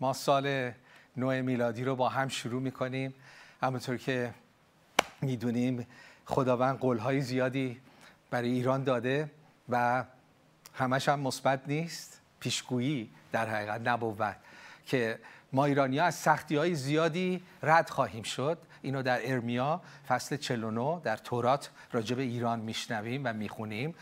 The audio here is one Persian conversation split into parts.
ما سال نو میلادی رو با هم شروع می‌کنیم. همونطور که می‌دونیم خداوند قولهای زیادی برای ایران داده و همش هم مثبت نیست. پیشگویی در حقیقت نبود که ما ایرانی ها از سختی های زیادی رد خواهیم شد. اینو در ارمیا فصل 49 در تورات راجع به ایران میشنویم و می‌خونیم.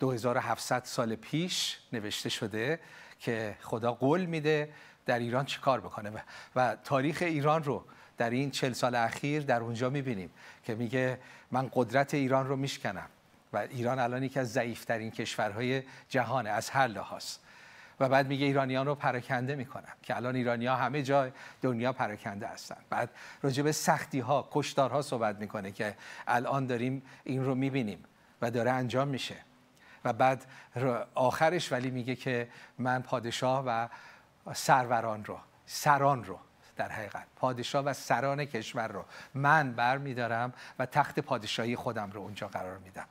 2700 سال پیش نوشته شده که خدا قول میده در ایران چی کار بکنه و تاریخ ایران رو در این چل سال اخیر در اونجا می‌بینیم که میگه من قدرت ایران رو میشکنم و ایران الان یکی از ضعیفترین کشورهای جهانه از هر لحاظ. و بعد میگه ایرانیان رو پراکنده می‌کنم که الان ایرانی ها همه جای دنیا پراکنده هستن. بعد راجع به سختی ها کشتارها صحبت می‌کنه که الان داریم این رو می‌بینیم و داره انجام میشه. و بعد آخرش ولی میگه که من پادشاه و سروران رو سران رو در حقیقت. پادشاه و سران کشور رو من بر میدارم و تخت پادشاهی خودم رو اونجا قرار میدم.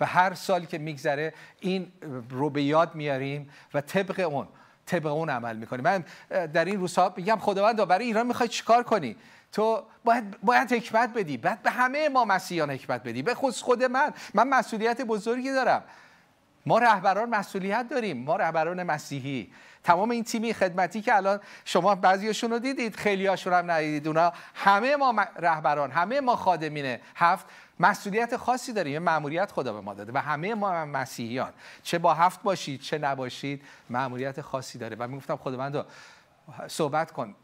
و هر سال که میگذره این رو به یاد میاریم و طبق اون طبق اون عمل می‌کنیم. من در این روزها میگم خداوند برای ایران می‌خوای چیکار کنی؟ تو باید, باید حکمت بدی. بعد به همه ما مسیحیان حکمت بدی. به خود خود من. من مسئولیت بزرگی دارم. ما رهبران مسئولیت داریم. ما رهبران مسیحی. تمام این تیمی خدمتی که الان شما بعضیشون رو دیدید خیلی هاشون هم ندیدید. اونا همه ما رهبران همه ما خادمین هفت مسئولیت خاصی داریم. یه مأموریت خدا به ما داده و همه ما مسیحیان. چه با هفت باشید چه نباشید مأموریت خاصی داره. و می‌گفتم خداوند صحبت کن.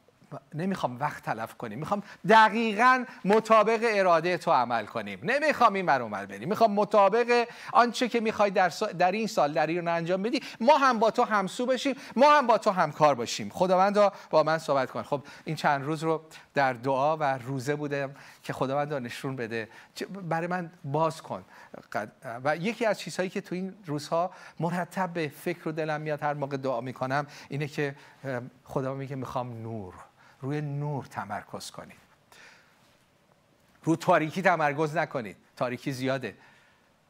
نمی‌خوام وقت تلف کنیم. می‌خوام دقیقا مطابق اراده تو عمل کنیم. نمی‌خوام این برامل بریم. می‌خوام مطابق آنچه که می‌خوای در, در این سال در ایران انجام بدی ما هم با تو همسو بشیم ما هم با تو همکار باشیم. خداوند با من صحبت کن. خب این چند روز رو در دعا و روزه بودم که خداوند نشون بده. برای من باز کن. و یکی از چیزهایی که تو این روزها مرتب به فکر و دلم میاد هر موقع دعا می‌کنم اینه که خدا میگه می‌خوام نور. روی نور تمرکز کنید. رو تاریکی تمرکز نکنید. تاریکی زیاده.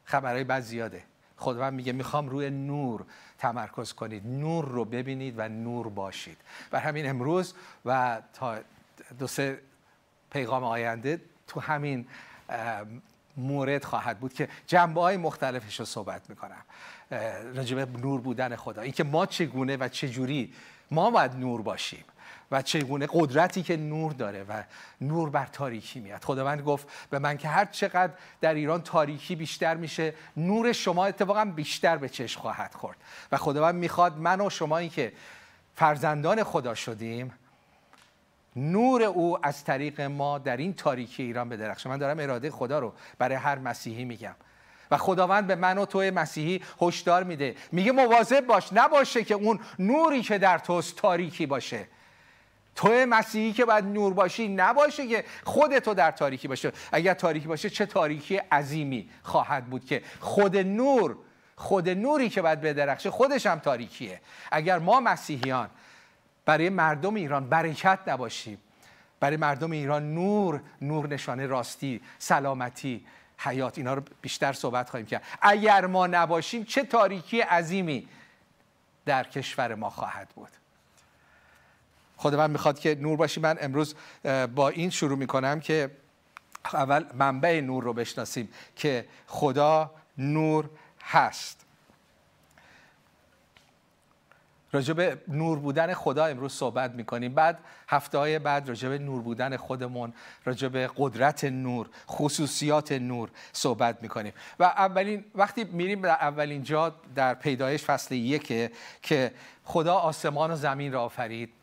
خبرهای بد زیاده. خداوند میگه می‌خوام روی نور تمرکز کنید. نور رو ببینید و نور باشید. بر همین امروز و تا دو سه پیغام آینده تو همین مورد خواهد بود که جنبه های مختلفش رو صحبت می‌کنم. راجبه نور بودن خدا. اینکه ما چگونه و چجوری ما باید نور باشیم. و چگونه قدرتی که نور داره و نور بر تاریکی میاد. خداوند گفت به من که هر چقدر در ایران تاریکی بیشتر میشه نور شما اتفاقا بیشتر به چشم خواهد خورد. و خداوند می‌خواد من و شمایی که فرزندان خدا شدیم نور او از طریق ما در این تاریکی ایران بدرخشه. من دارم اراده خدا رو برای هر مسیحی میگم. و خداوند به من و تو مسیحی هشدار میده. میگه مواظب باش نباشه که اون نوری که در توست تاریکی باشه. تو مسیحی که باید نور باشی نباشه که خودتو در تاریکی باشه. اگر تاریکی باشه چه تاریکی عظیمی خواهد بود که خود نور خود نوری که باید بدرخشه خودش هم تاریکیه. اگر ما مسیحیان برای مردم ایران برکت نباشیم برای مردم ایران نور نور نشانه راستی سلامتی حیات اینا رو بیشتر صحبت خواهیم کرد. اگر ما نباشیم چه تاریکی عظیمی در کشور ما خواهد بود؟ خداوند می‌خواد که نور باشی. من امروز با این شروع می‌کنم که اول منبع نور رو بشناسیم که خدا نور هست. راجع به نور بودن خدا امروز صحبت می‌کنیم. بعد هفته های بعد راجع به نور بودن خودمون راجع به قدرت نور خصوصیات نور صحبت می‌کنیم. و اولین وقتی میریم در اولین جا در پیدایش فصل یکه که خدا آسمان و زمین را آفرید.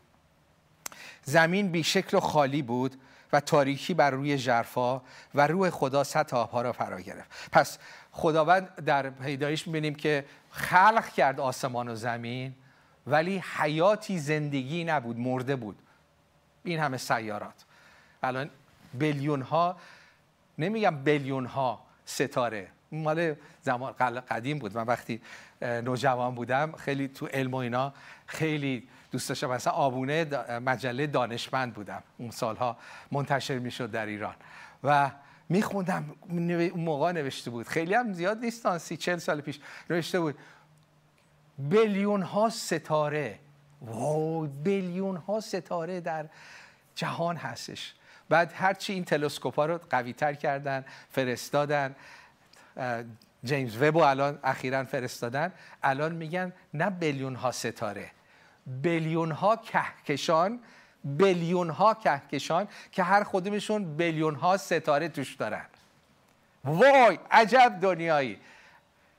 زمین بی شکل و خالی بود و تاریکی بر روی جرفا و روح خدا سطح آبها را فرا گرفت. پس خداوند در پیدایش می‌بینیم که خلق کرد آسمان و زمین ولی حیاتی زندگی نبود مرده بود. این همه سیارات. الان بیلیون ها نمیگم بیلیون ها ستاره مال زمان قدیم بود. من وقتی نوجوان بودم خیلی تو علم و اینا خیلی دوست داشتم. مثلا آبونه مجله دانشمند بودم. اون سالها منتشر می‌شد در ایران. و میخوندم. اون موقع نوشته بود. خیلی هم زیاد نیستان سی چل سال پیش نوشته بود. بیلیون ها ستاره. واو بیلیون ها ستاره در جهان هستش. بعد هرچی این تلسکوپ ها رو قوی تر کردن فرستادن. جیمز وب الان اخیرا فرستادن. الان میگن نه بیلیون ها ستاره. بیلیون ها کهکشان بیلیون ها کهکشان که هر خودمشون بیلیون ها ستاره توش دارن. وای عجب دنیایی.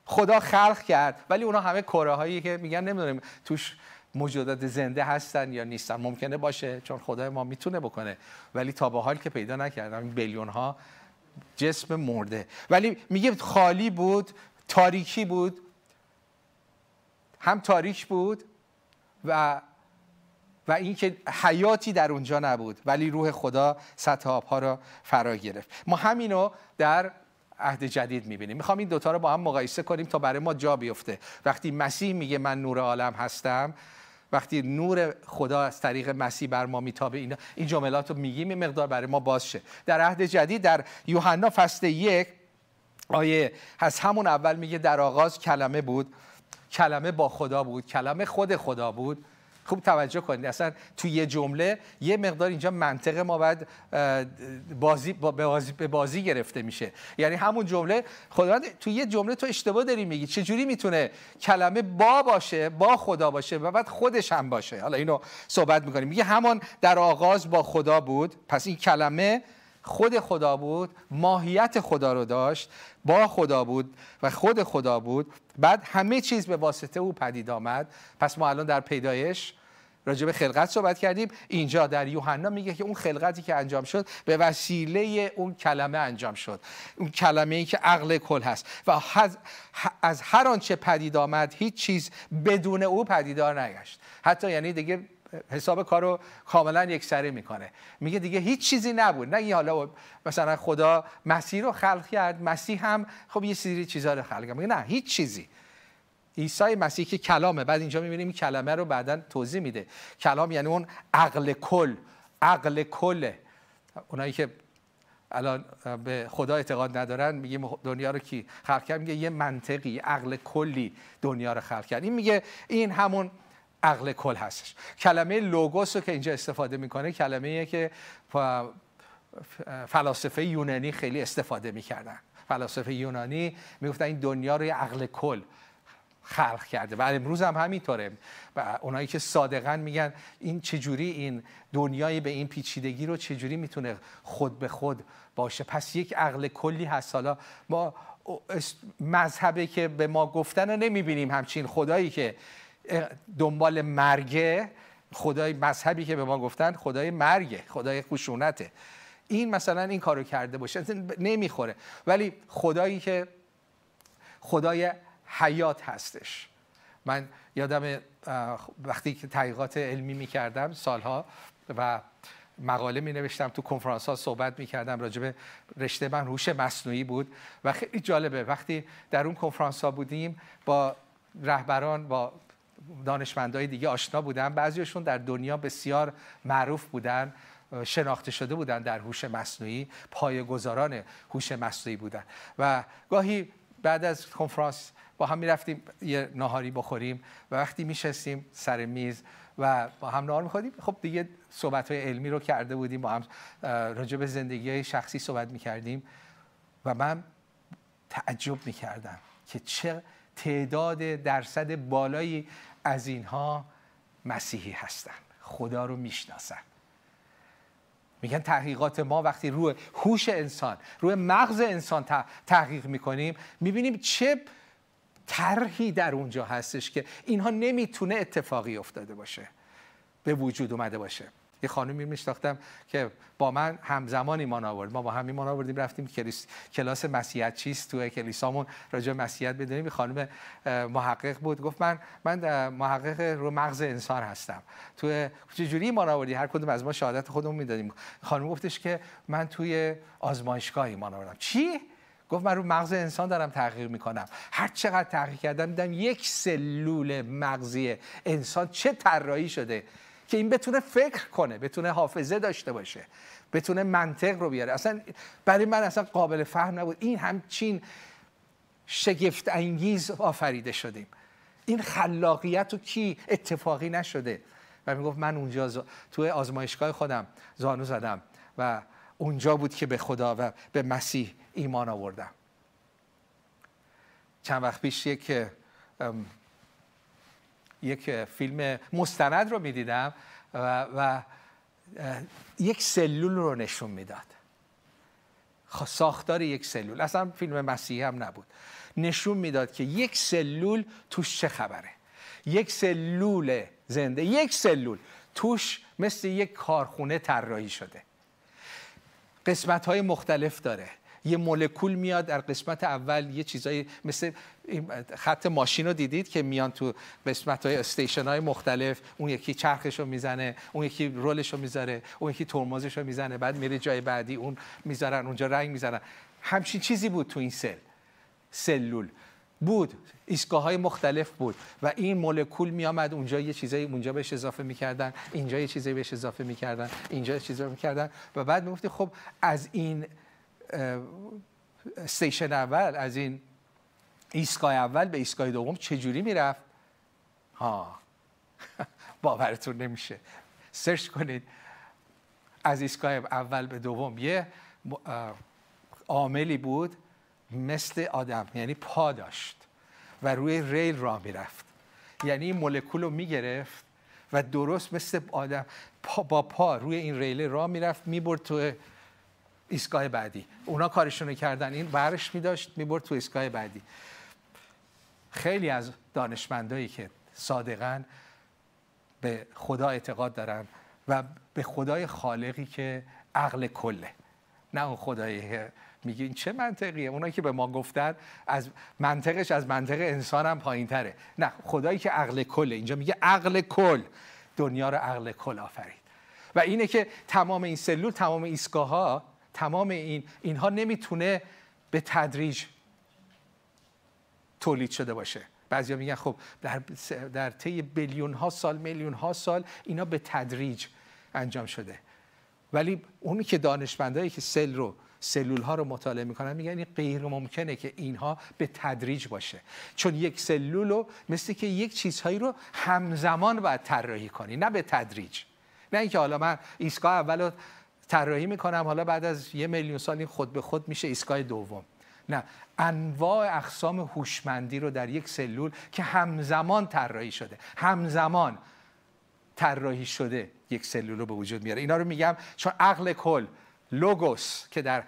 خدا خلق کرد. ولی اونا همه کره هایی که میگن نمی‌دونیم توش موجودات زنده هستن یا نیستن. ممکنه باشه چون خدای ما می‌تونه بکنه. ولی تا به حال که پیدا نکردم بیلیون ها جسم مرده. ولی میگه خالی بود تاریکی بود هم تاریک بود و و اینکه حیاتی در اونجا نبود ولی روح خدا سطح آبها را فرا گرفت. ما همینو در عهد جدید می‌بینیم. می‌خوام این دوتا رو با هم مقایسه کنیم تا برای ما جا بیفته. وقتی مسیح میگه من نور عالم هستم وقتی نور خدا از طریق مسیح بر ما میتابه اینا این جملات رو میگیم این مقدار برای ما باز شه. در عهد جدید در یوحنا فصل یک آیه از همون اول میگه در آغاز کلمه بود. کلمه با خدا بود. کلمه خود خدا بود. خوب توجه کنید. اصلا تو یه جمله یه مقدار اینجا منطق ما باید بازی به بازی, بازی گرفته میشه. یعنی همون جمله خداوند تو یه جمله تو اشتباه داری میگی. چجوری می‌تونه کلمه با باشه با خدا باشه و بعد خودش هم باشه؟ حالا اینو صحبت می‌کنیم. میگه همان در آغاز با خدا بود. پس این کلمه خود خدا بود ماهیت خدا رو داشت با خدا بود و خود خدا بود. بعد همه چیز به واسطه او پدید آمد. پس ما الان در پیدایش راجع به خلقت صحبت کردیم. اینجا در یوحنا میگه که اون خلقتی که انجام شد به وسیله اون کلمه انجام شد. اون کلمه ای که عقل کل هست. و از هر آنچه پدید آمد هیچ چیز بدون او پدیدار نگشت. حتی یعنی دیگه حساب کارو کاملا یکسره می‌کنه. میگه دیگه هیچ چیزی نبود. نه حالا مثلا خدا مسیح رو خلق کرد مسیح هم خب یه سری چیزا رو خلق کرد. میگه نه هیچ چیزی. عیسی مسیح که کلامه. بعد اینجا می‌بینیم این کلمه رو بعدا توضیح میده. کلام یعنی اون عقل کل. عقل کله. اونایی که الان به خدا اعتقاد ندارن میگه دنیا رو کی خلق کرد؟ میگه یه منطقی عقل کلی دنیا رو خلق کرد. این میگه این همون عقل کل هستش. کلمه لوگوس رو که اینجا استفاده می‌کنه کلمه که فلاسفه یونانی خیلی استفاده می‌کردن. فلاسفه یونانی می‌گفتن این دنیا رو یه عقل کل خلق کرده. و امروز هم همینطوره. و اونایی که صادقا میگن این چجوری این دنیای به این پیچیدگی رو چجوری می‌تونه خود به خود باشه. پس یک عقل کلی هست. حالا ما مذهبی که به ما گفتن رو نمی‌بینیم. همچین خدایی که دنبال مرگه خدای مذهبی که به ما گفتن خدای مرگه خدای خشونته. این مثلا این کارو کرده باشه نمی‌خوره. ولی خدایی که خدای حیات هستش. من یادم وقتی که تحقیقات علمی می کردم سالها و مقاله می نوشتم تو کنفرانس ها صحبت می کردم راجب رشته من هوش مصنوعی بود و خیلی جالبه. وقتی در اون کنفرانس ها بودیم با رهبران با دانشمندای دیگه آشنا بودن. بعضیشون در دنیا بسیار معروف بودن شناخته شده بودن در هوش مصنوعی. پایه‌گذاران هوش مصنوعی بودن. و گاهی بعد از کنفرانس با هم می‌رفتیم یه ناهاری بخوریم و وقتی میشستیم سر میز و با هم نهار می‌خوریم خب دیگه صحبت های علمی رو کرده بودیم با هم راجع به زندگی شخصی صحبت می‌کردیم و من تعجب می‌کردم که چه تعداد درصد بالایی از اینها مسیحی هستن. خدا رو می‌شناسن. میگن تحقیقات ما وقتی روی هوش انسان روی مغز انسان تحقیق می‌کنیم می‌بینیم چه طرحی در اونجا هستش که اینها نمی‌تونه اتفاقی افتاده باشه به وجود اومده باشه. یه خانمی میشناختم که با من همزمان ایمان آورد. ما با هم ایمان آوردیم رفتیم کلیس... کلاس مسیحیت چیست تو کلیسامون راجع مسیحیت بدونیم. خانم محقق بود. گفت من من محقق رو مغز انسان هستم. تو چجوری ایمان آوردی؟ هر کدوم از ما شهادت خودمون می‌دادیم. خانم گفتش که من توی آزمایشگاه ایمان آوردم. چی؟ گفت من رو مغز انسان دارم تحقیق می‌کنم. هر چقدر تحقیق کردم دیدم یک سلول مغزی انسان چه طراحی شده. که این بتونه فکر کنه بتونه حافظه داشته باشه بتونه منطق رو بیاره. اصلا برای من اصلا قابل فهم نبود. این همچین شگفت انگیز آفریده شدیم. این خلاقیت رو کی اتفاقی نشده. و می‌گفت من اونجا ز... توی آزمایشگاه خودم زانو زدم و اونجا بود که به خدا و به مسیح ایمان آوردم. چند وقت پیش یک یک فیلم مستند رو می‌دیدم و, و یک سلول رو نشون می‌داد. ساختار یک سلول. اصلا فیلم مسیحی هم نبود. نشون می‌داد که یک سلول توش چه خبره. یک سلول زنده یک سلول توش مثل یک کارخونه طراحی شده. قسمت های مختلف داره. یه مولکول میاد در قسمت اول یه چیزایی مثل خط ماشین رو دیدید که میان تو قسمت های استیشن های مختلف. اون یکی چرخش رو می‌زنه اون یکی رولش رو می‌ذاره اون یکی ترمزش رو می‌زنه بعد میره جای بعدی اون می‌ذارن اونجا رنگ می‌زنن همچین چیزی بود تو این سل سلول. بود. ایستگاه های مختلف بود. و این مولکول می آمد اونجا یه چیزایی اونجا بهش اضافه می‌کردن اینجا یه چیزایی بهش اضافه می‌کردن اینجا یه چیزایی می‌کردن. و بعد می‌گفتی خب از این استیشن اول از این ایستگاه اول به ایستگاه دوم چجوری می‌رفت؟ ها باورتون نمیشه. سرچ کنید. از ایستگاه اول به دوم یه عاملی بود مثل آدم یعنی پا داشت و روی ریل راه می‌رفت. یعنی این مولکول رو می‌گرفت و درست مثل آدم پا با پا روی این ریل راه می‌رفت می‌برد تو ایستگاه بعدی. اونا کارشون کردن. این برش میداشت می‌برد تو ایستگاه بعدی. خیلی از دانشمندایی که صادقا به خدا اعتقاد دارن و به خدای خالقی که عقل کله. نه اون خدایی که میگه این چه منطقیه؟ اونایی که به ما گفتن از منطقش از منطق انسان هم پایین تره نه خدایی که عقل کله. اینجا میگه عقل کل. دنیا رو عقل کل آفرید. و اینه که تمام این سلول تمام ایستگاه تمام این اینها نمی‌تونه به تدریج تولید شده باشه. بعضیا میگن خب در در طی بیلیون ها سال میلیون ها سال اینا به تدریج انجام شده. ولی اونی که دانشمندایی که سل رو سلول ها رو مطالعه می‌کنن میگن این غیر ممکنه که اینها به تدریج باشه. چون یک سلول رو مثل که یک چیزهایی رو همزمان باید طراحی کنی نه به تدریج. نه اینکه حالا من ایستگاه اول طراحی می‌کنم. حالا بعد از یه میلیون سال این خود به خود میشه ایستگاه دوم. نه انواع اقسام هوشمندی رو در یک سلول که همزمان طراحی شده همزمان طراحی شده یک سلول رو به وجود میاره. اینا رو میگم چون عقل کل لوگوس که در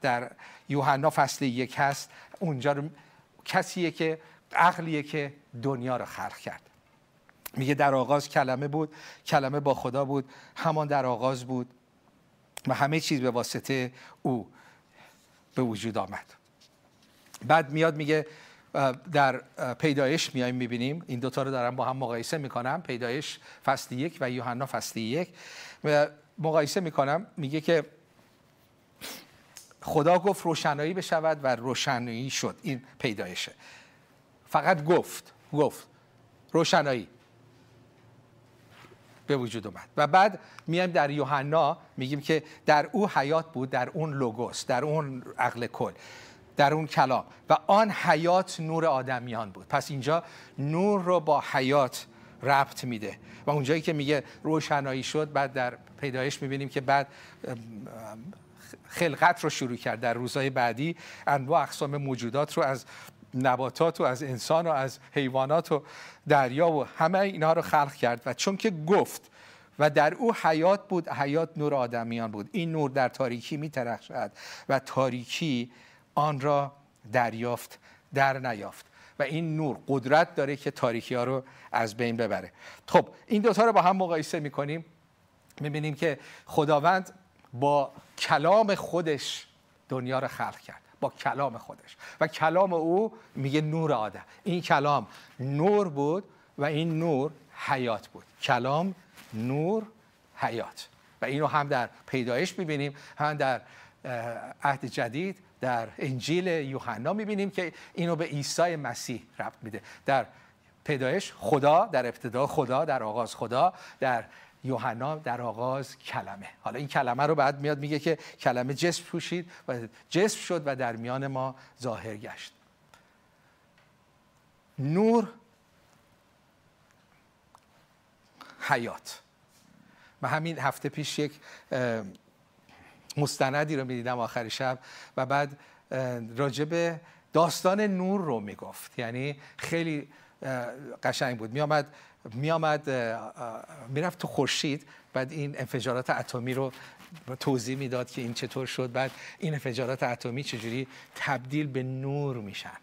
در یوحنا فصل یک هست اونجا رو کسیه که عقلیه که دنیا رو خلق کرد. میگه در آغاز کلمه بود کلمه با خدا بود همان در آغاز بود. و همه چیز به واسطه او به وجود آمد. بعد میاد میگه در پیدایش میایم می‌بینیم. این دوتا رو دارم با هم مقایسه می‌کنم. پیدایش فصل یک و یوحنا فصل یک. مقایسه می‌کنم. میگه که خدا گفت روشنایی بشود و روشنایی شد. این پیدایشه. فقط گفت گفت روشنایی. به وجود اومد. و بعد میایم در یوحنا میگیم که در او حیات بود در اون لوگوس در اون عقل کل در اون کلام. و آن حیات نور آدمیان بود. پس اینجا نور رو با حیات ربط میده. و اونجایی که میگه روشنایی شد بعد در پیدایش می‌بینیم که بعد خلقت رو شروع کرد. در روزهای بعدی انواع اقسام موجودات رو از نباتات و از انسان و از حیوانات و دریا و همه اینها رو خلق کرد. و چون که گفت و در او حیات بود حیات نور آدمیان بود. این نور در تاریکی می شد و تاریکی آن را دریافت در نیافت. و این نور قدرت داره که تاریکی ها رو از بین ببره. خب این دوتا رو با هم مقایسه می‌کنیم. می‌بینیم که خداوند با کلام خودش دنیا رو خلق کرد. با کلام خودش. و کلام او میگه نور آدم. این کلام نور بود و این نور حیات بود. کلام نور حیات. و اینو هم در پیدایش می‌بینیم هم در عهد جدید در انجیل یوحنا می‌بینیم که اینو به عیسی مسیح ربط میده. در پیدایش خدا در ابتدا خدا در آغاز خدا در یوحنا در آغاز کلمه. حالا این کلمه رو بعد میاد میگه که کلمه جسم پوشید و جسم شد و در میان ما ظاهر گشت. نور حیات. و همین هفته پیش یک مستندی رو می‌دیدم آخر شب و بعد راجب داستان نور رو می‌گفت. یعنی خیلی قشنگ بود. میامد میامد می‌رفت تو خورشید بعد این انفجارات اتمی رو توضیح می‌داد که این چطور شد. بعد این انفجارات اتمی چجوری تبدیل به نور میشن.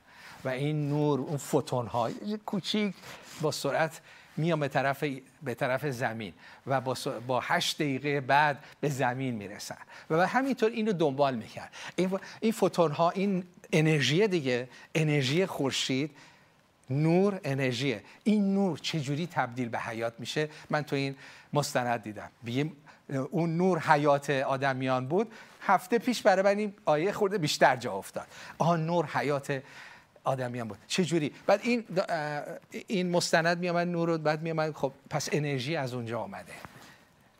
و این نور اون فوتون های کوچیک با سرعت میام به طرف به طرف زمین و با, با هشت دقیقه بعد به زمین می‌رسن. و همینطور اینو دنبال می‌کرد. این, این فوتون ها این انرژی دیگه انرژی خورشید نور انرژیه. این نور چجوری تبدیل به حیات میشه؟ من تو این مستند دیدم. بگیم اون نور حیات آدمیان بود. هفته پیش برای من این آیه خورده بیشتر جا افتاد. آن نور حیات آدمیان بود. چه جوری بعد این این مستند میامد نور رو بعد میامد خب پس انرژی از اونجا آمده.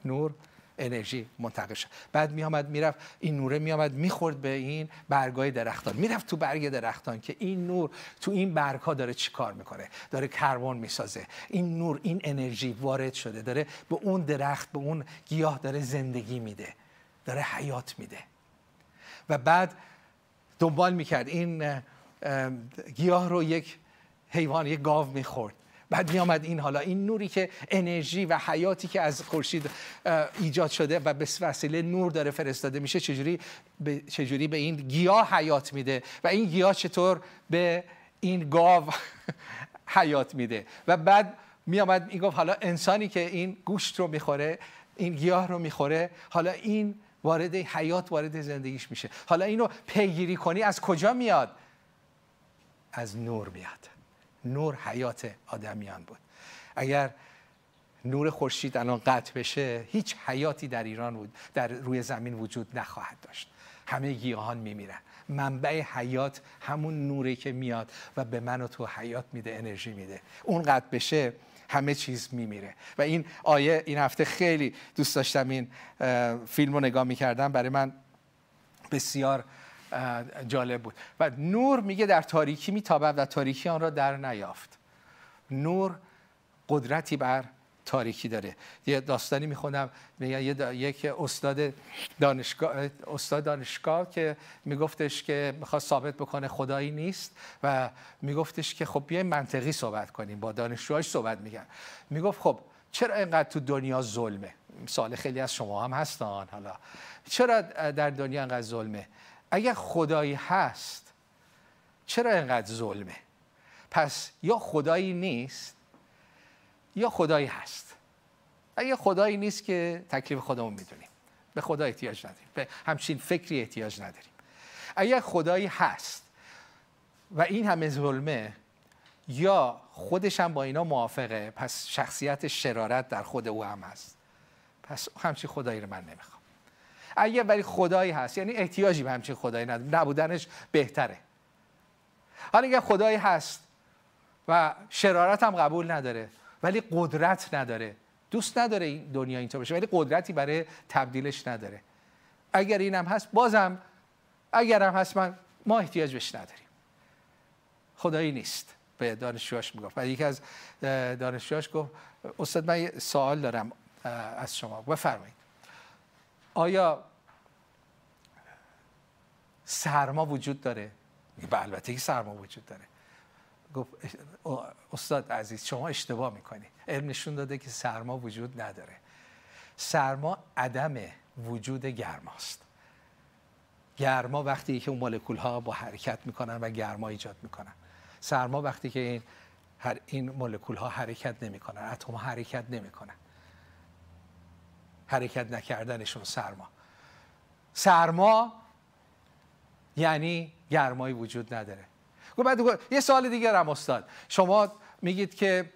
نور انرژی منتقل شد. بعد میامد می‌رفت این نوره میامد می‌خورد به این برگای درختان. می‌رفت تو برگ درختان که این نور تو این برگ ها داره چیکار می‌کنه؟ داره کربن می‌سازه. این نور این انرژی وارد شده. داره به اون درخت به اون گیاه داره زندگی میده. داره حیات میده. و بعد دنبال می‌کرد. این گیاه رو یک حیوان یک گاو می‌خورد. بعد می آمد این حالا. این نوری که انرژی و حیاتی که از خورشید ایجاد شده و به وسیله نور داره فرستاده میشه چجوری به, چجوری به این گیاه حیات میده؟ و این گیاه چطور به این گاو حیات میده؟ و بعد می آمد می گفت حالا انسانی که این گوشت رو می‌خوره این گیاه رو می‌خوره حالا این وارد حیات وارد زندگیش میشه. حالا اینو پیگیری کنی از کجا میاد؟ از نور میاد. نور حیات آدمیان بود. اگر نور خورشید الان قطع بشه هیچ حیاتی در ایران بود در روی زمین وجود نخواهد داشت. همه گیاهان میمیرن. منبع حیات همون نوری که میاد و به من و تو حیات میده انرژی میده. اون قطع بشه همه چیز میمیره. و این آیه این هفته خیلی دوست داشتم این فیلم رو نگاه می‌کردم. برای من بسیار جالب بود. و نور میگه در تاریکی میتابد و تاریکی آن را در نیافت. نور قدرتی بر تاریکی داره. یه داستانی می‌خونم. یک استاد دانشگاه استاد دانشگاه که میگفتش که می‌خواد ثابت بکنه خدایی نیست و میگفتش که خب بیایم منطقی صحبت کنیم. با دانشجوهاش صحبت میگن می‌گفت خب چرا اینقدر تو دنیا ظلمه؟ سال خیلی از شما هم هستان حالا. چرا در دنیا اینقدر ظلمه؟ اگر خدایی هست چرا اینقدر ظلمه؟ پس یا خدایی نیست یا خدایی هست. اگر خدایی نیست که تکلیف خودمون می‌دونیم. به خدا احتیاج نداریم. به همچین فکری احتیاج نداریم. اگر خدایی هست و این همه ظلمه یا خودش هم با اینا موافقه پس شخصیت شرارت در خود او هم هست. پس همچین خدایی رو من نمی‌خوام. اگه ولی خدایی هست. یعنی احتیاجی به همچین خدایی نبودنش بهتره. حالا اگه خدایی هست و شرارت هم قبول نداره ولی قدرت نداره. دوست نداره این دنیا اینطور بشه ولی قدرتی برای تبدیلش نداره. اگر اینم هست بازم اگر هم هست من ما احتیاج بهش نداریم. خدایی نیست. به دانشجوهاش می‌گفت. و یکی از دانشجوهاش گفت استاد من یه سوال دارم از شما. بفرمایید. آیا سرما وجود داره؟ به البته که سرما وجود داره. گفت استاد عزیز شما اشتباه می‌کنی. علم نشون داده که سرما وجود نداره. سرما عدم وجود گرماست. گرما وقتی که اون مولکول ها با حرکت می‌کنن و گرما ایجاد می‌کنن. سرما وقتی که این این مولکول ها حرکت نمی‌کنن اتم حرکت نمی‌کنن. حرکت نکردنشون سرما. سرما یعنی گرمایی وجود نداره. بعد یه سوال دیگه هم استاد. شما میگید که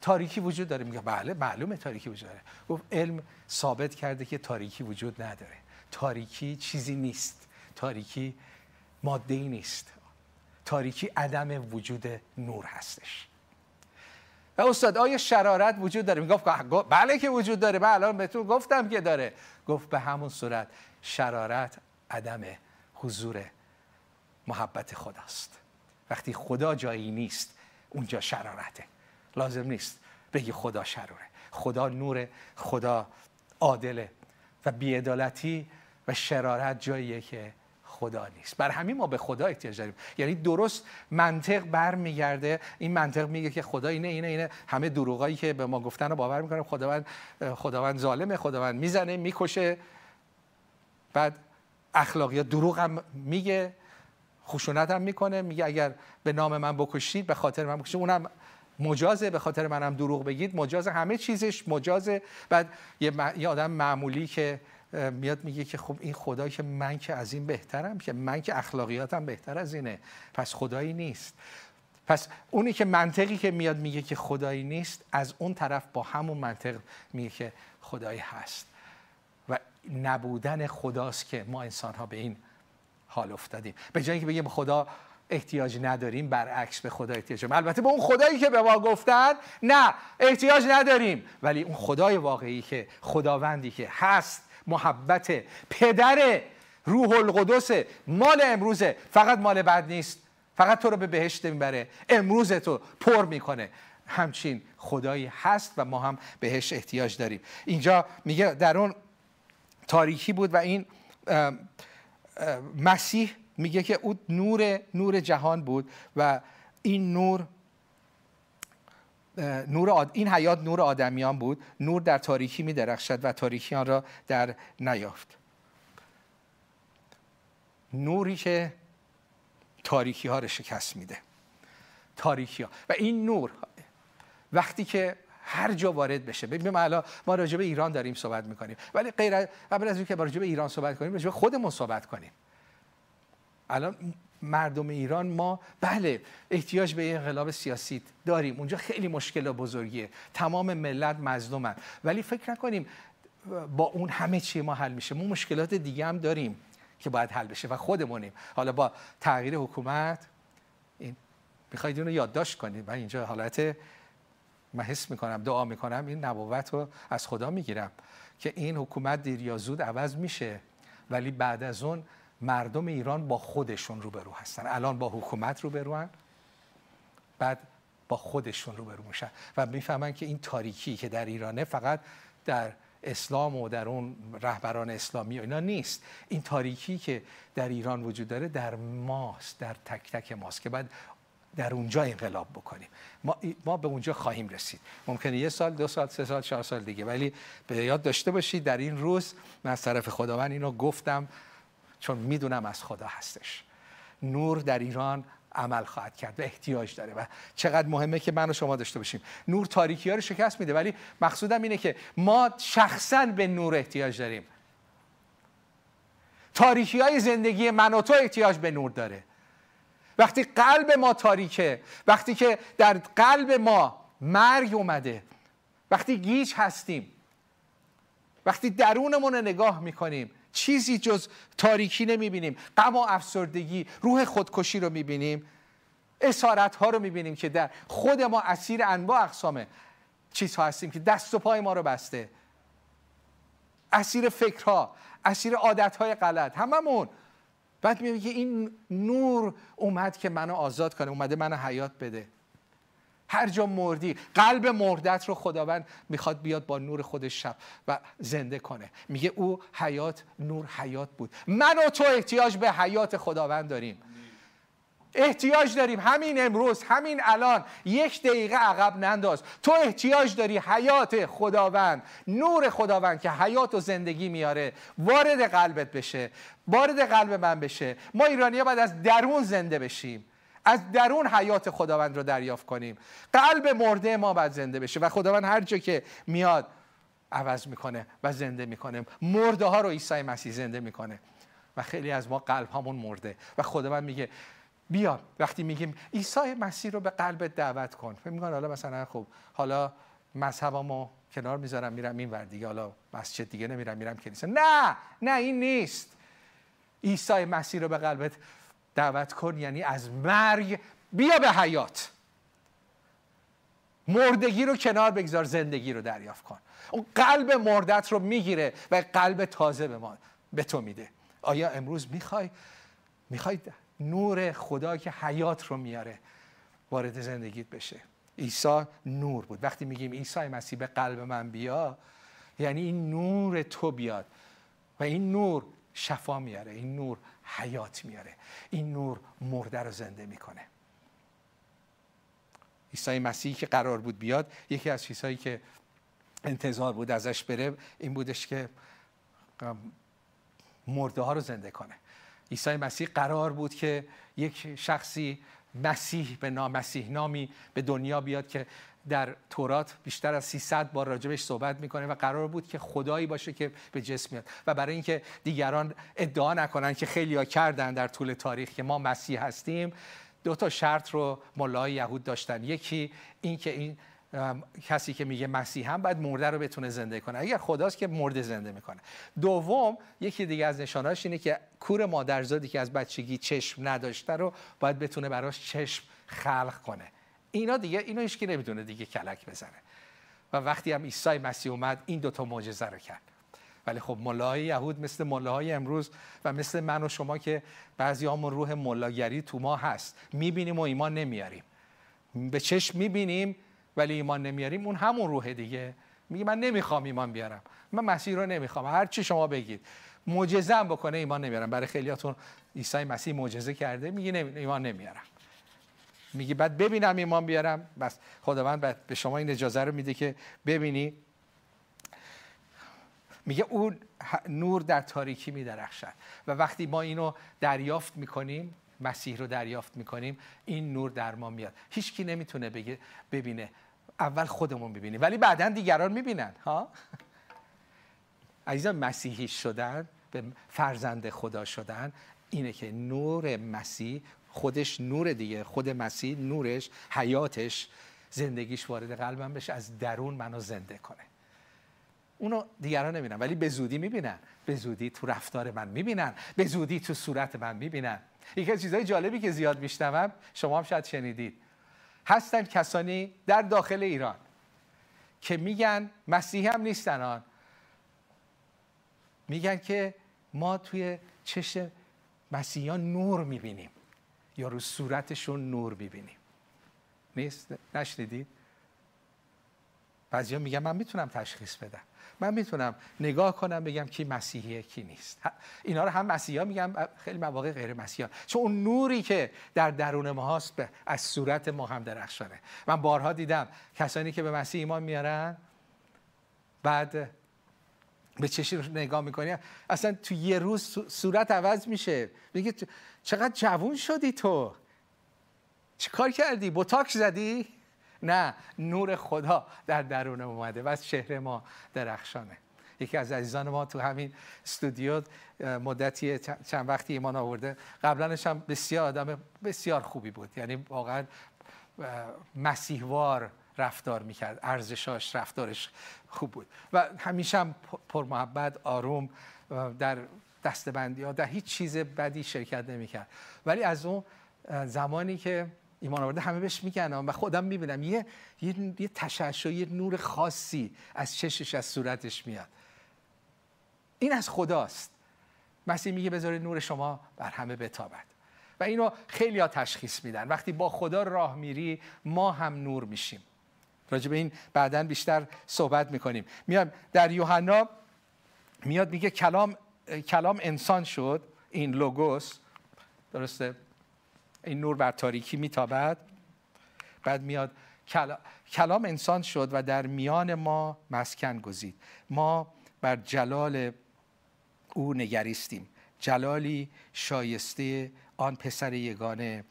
تاریکی وجود داره. میگه بله معلومه تاریکی وجود داره. گفت علم ثابت کرده که تاریکی وجود نداره. تاریکی چیزی نیست. تاریکی ماده ای نیست. تاریکی عدم وجود نور هستش. و استاد آیا شرارت وجود داره؟ می‌گفت بله که وجود داره. من الان بهتون گفتم که داره. گفت به همون صورت شرارت عدم حضور محبت خداست وقتی خدا جایی نیست اونجا شرارته. لازم نیست بگی خدا شروره خدا نور خدا عادله و بیعدالتی و شرارت جاییه که خدا نیست. بر همین ما به خدا احتیاج داریم. یعنی درست منطق برمیگرده این منطق میگه که خدا اینه اینه اینه. همه دروغایی که به ما گفتن رو باور می‌کنیم خداوند خداوند ظالمه خداوند می‌زنه می‌کشه. بعد اخلاقیات دروغ هم میگه خشونت هم می‌کنه میگه اگر به نام من بکشید به خاطر من بکشید. اونم مجازه به خاطر منم دروغ بگید مجازه. همه چیزش مجازه. بعد یه, آدم معمولی که میاد میگه که خب این خدایی که من که از این بهترم که من که اخلاقیاتم بهتر از اینه. پس خدایی نیست. پس اونی که منطقی که میاد میگه که خدایی نیست از اون طرف با همون منطق میگه که خدایی هست. نبودن خداست که ما انسان ها به این حال افتادیم. به جایی که بگیم خدا احتیاج نداریم برعکس به خدا احتیاج داریم. البته به اون خدایی که به ما گفتن نه احتیاج نداریم. ولی اون خدای واقعی که خداوندی که هست محبت پدر روح القدس مال امروزه فقط مال بعد نیست. فقط تو رو به بهشت می‌بره. امروز تو پر می‌کنه. همچین خدایی هست و ما هم بهش احتیاج داریم. اینجا میگه در اون تاریکی بود و این مسیح میگه که او نور نور جهان بود و این نور نور این حیات نور آدمیان بود. نور در تاریکی می درخشد و تاریکی آن را در نیافت. نوری که تاریکی ها رو شکست میده. تاریکی ها و این نور وقتی که هر جا وارد بشه. ببین ما ما راجع به ایران داریم صحبت می‌کنیم. ولی غیر قبل از اینکه راجع به ایران صحبت کنیم راجع به خودمون صحبت کنیم. الان مردم ایران ما بله احتیاج به انقلاب سیاسی داریم. اونجا خیلی مشکل بزرگیه. تمام ملت مظلومن. ولی فکر نکنیم با اون همه چی ما حل میشه. ما مشکلات دیگه هم داریم که باید حل بشه و خودمونیم. حالا با تغییر حکومت این می‌خواید اینو یادداشت کنید؟ من اینجا حالت من حس می‌کنم دعا می‌کنم این نبوت رو از خدا می‌گیرم که این حکومت دیر یا زود عوض میشه. ولی بعد از اون مردم ایران با خودشون روبرو هستن. الان با حکومت روبروان بعد با خودشون روبرو میشن و می‌فهمن که این تاریکی که در ایرانه فقط در اسلام و در اون رهبران اسلامی و اینا نیست. این تاریکی که در ایران وجود داره در ماست در تک تک ماست که بعد در اونجا انقلاب بکنیم. ما, ما به اونجا خواهیم رسید. ممکنه یه سال دو سال سه سال چهار سال دیگه. ولی به یاد داشته باشید در این روز من از طرف خداوند اینو گفتم چون می‌دونم از خدا هستش. نور در ایران عمل خواهد کرد و احتیاج داره و چقدر مهمه که من و شما داشته باشیم. نور تاریکی ها رو شکست میده ولی مقصودم اینه که ما شخصا به نور احتیاج داریم. تاریکی های زندگی من و تو احتیاج به نور داره. وقتی قلب ما تاریکه وقتی که در قلب ما مرگ اومده وقتی گیج هستیم وقتی درونمون رو نگاه می‌کنیم چیزی جز تاریکی نمی‌بینیم غم و افسردگی روح خودکشی رو می‌بینیم اسارت ها رو می‌بینیم که در خود ما اسیر انواع اقسام چیزها هستیم که دست و پای ما رو بسته. اسیر فکرها اسیر عادت های غلط هممون بعد میگه که این نور اومد که منو آزاد کنه اومده منو حیات بده. هر جا مردی قلب مردت رو خداوند می‌خواد بیاد با نور خودش شب و زنده کنه. میگه او حیات نور حیات بود. من و تو احتیاج به حیات خداوند داریم. احتیاج داریم. همین امروز همین الان. یک دقیقه عقب ننداز. تو احتیاج داری حیات خداوند نور خداوند که حیات و زندگی میاره وارد قلبت بشه وارد قلب من بشه. ما ایرانی ها باید از درون زنده بشیم. از درون حیات خداوند رو دریافت کنیم. قلب مرده ما باید زنده بشه و خداوند هر جا که میاد عوض می‌کنه و زنده می‌کنه. مرده ها رو عیسی مسیح زنده می‌کنه. و خیلی از ما قلب همون مرده. و خداوند میگه بیا وقتی میگیم عیسی مسیح رو به قلبت دعوت کن. فکر می‌کنن حالا مثلا خب حالا مذهبمو کنار می‌ذارم میرم این ور دیگه. حالا مسجد دیگه نمیرم میرم کنیسه نه نه این نیست. عیسی مسیح رو به قلبت دعوت کن یعنی از مرگ بیا به حیات. مردگی رو کنار بگذار زندگی رو دریافت کن. اون قلب مردت رو می‌گیره و قلب تازه به ما به تو میده. آیا امروز می‌خوای می‌خوای نور خدا که حیات رو میاره وارد زندگیت بشه. عیسی نور بود. وقتی میگیم عیسی مسیح به قلب من بیا یعنی این نور تو بیاد و این نور شفا میاره این نور حیات میاره این نور مرده رو زنده می‌کنه. عیسی مسیحی که قرار بود بیاد یکی از چیزهایی که انتظار بود ازش بره این بودش که مرده ها رو زنده کنه. عیسی مسیح قرار بود که یک شخصی مسیح به نام مسیح نامی به دنیا بیاد که در تورات بیشتر از 300 بار راجبش صحبت می‌کنه و قرار بود که خدایی باشه که به جسم میاد و برای اینکه دیگران ادعا نکنن که خیلی ها کردن در طول تاریخ که ما مسیح هستیم دو تا شرط رو ملای یهود داشتن. یکی این که این کسی که میگه مسیح هم باید مرده رو بتونه زنده کنه. اگر خداست که مرده زنده می‌کنه. دوم یکی دیگه از نشانهاش اینه که کور مادرزادی که از بچگی چشم نداشته رو باید بتونه براش چشم خلق کنه. اینا دیگه اینو هیچ نمی‌دونه دیگه کلک بزنه. و وقتی هم عیسی مسیح اومد این دوتا معجزه رو کرد. ولی خب ملاهای یهود مثل ملاهای امروز و مثل من و شما که بعضی همون روح ملاگری تو ما هست. می‌بینیم و ایمان نمیاریم. به چشم می‌بینیم ولی ایمان نمیاریم اون همون روح دیگه. میگه من نمی‌خوام ایمان بیارم. من مسیح رو نمی‌خوام. هر چی شما بگید. معجزه بکنه ایمان نمیارم. برای خیلیاتون عیسی مسیح معجزه کرده میگه ایمان نمیارم. میگه بعد ببینم ایمان بیارم. بس خداوند به شما این اجازه رو میده که ببینی. میگه اون نور در تاریکی میدرخشد. و وقتی ما اینو دریافت می‌کنیم مسیح رو دریافت می‌کنیم این نور در ما میاد. هیچکی نمی‌تونه بگه ببینه اول خودمون ببینیم ولی بعدا دیگران می‌بینن ها؟ عزیزان مسیحی شدن به فرزند خدا شدن اینه که نور مسیح خودش نور دیگه. خود مسیح نورش حیاتش زندگیش وارد قلبم بشه از درون منو زنده کنه. اونو دیگران نمی‌بینن ولی به زودی می‌بینن. به زودی تو رفتار من می‌بینن. به زودی تو صورت من می‌بینن. یکی از چیزهای جالبی که زیاد میشنوم شما هم شاید شنیدید. هستن کسانی در داخل ایران که میگن مسیحی هم نیستن آن. میگن که ما توی چشم مسیحیان نور می‌بینیم یا رو صورتشون نور می‌بینیم. نیست؟ نشنیدید؟ بعضی میگن من می‌تونم تشخیص بدم. من می‌تونم نگاه کنم بگم کی مسیحیه کی نیست. اینا رو هم مسیحا میگم خیلی مواقع غیر مسیحا. چون اون نوری که در درون ما هست از صورت ما هم درخشانه. من بارها دیدم کسانی که به مسیح ایمان میارن بعد به چشی نگاه می‌کنی اصلا تو یه روز صورت عوض میشه. میگه چقدر جوون شدی تو. چه کار کردی؟ بوتاکس زدی؟ نه نور خدا در درون اومده و از چهره ما درخشانه. یکی از عزیزان ما تو همین استودیو مدتی چند وقتی ایمان آورده. قبلانش هم بسیار آدم بسیار خوبی بود. یعنی واقعا مسیحوار رفتار می‌کرد. ارزشاش رفتارش خوب بود. و همیشه هم پر محبت آروم در دستبندی ها در هیچ چیز بدی شرکت نمی‌کرد. ولی از اون زمانی که ایمان آورده همه بهش میگن. و خودم می‌بینم. یه یه, یه تشعشع یه نور خاصی از چشش از صورتش میاد. این از خداست. مسیح میگه بذارید نور شما بر همه بتابد. و اینو خیلی ها تشخیص میدن. وقتی با خدا راه میری ما هم نور میشیم. راجع به این بعدا بیشتر صحبت می‌کنیم. میاد در یوحنا میاد میگه کلام کلام انسان شد. این لوگوس درسته؟ این نور بر تاریکی میتابد. بعد میاد کلام انسان شد و در میان ما مسکن گزید. ما بر جلال او نگریستیم. جلالی شایسته آن پسر یگانه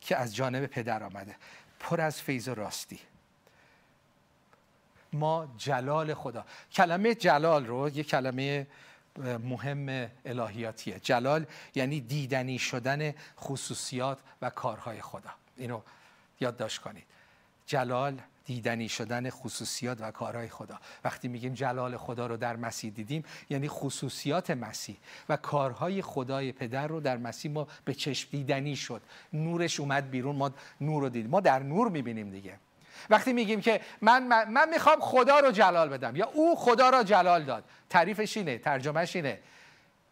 که از جانب پدر آمده. پر از فیض و راستی. ما جلال خدا. کلمه جلال رو یه کلمه مهم الهیاتیه. جلال یعنی دیدنی شدن خصوصیات و کارهای خدا. اینو یادداشت کنید. جلال دیدنی شدن خصوصیات و کارهای خدا. وقتی میگیم جلال خدا رو در مسیح دیدیم یعنی خصوصیات مسیح و کارهای خدای پدر رو در مسیح ما به چشم دیدنی شد. نورش اومد بیرون ما نور رو دیدیم ما در نور می‌بینیم دیگه. وقتی میگیم که من, من, من می‌خوام خدا رو جلال بدم یا او خدا رو جلال داد تعریفش اینه ترجمهش اینه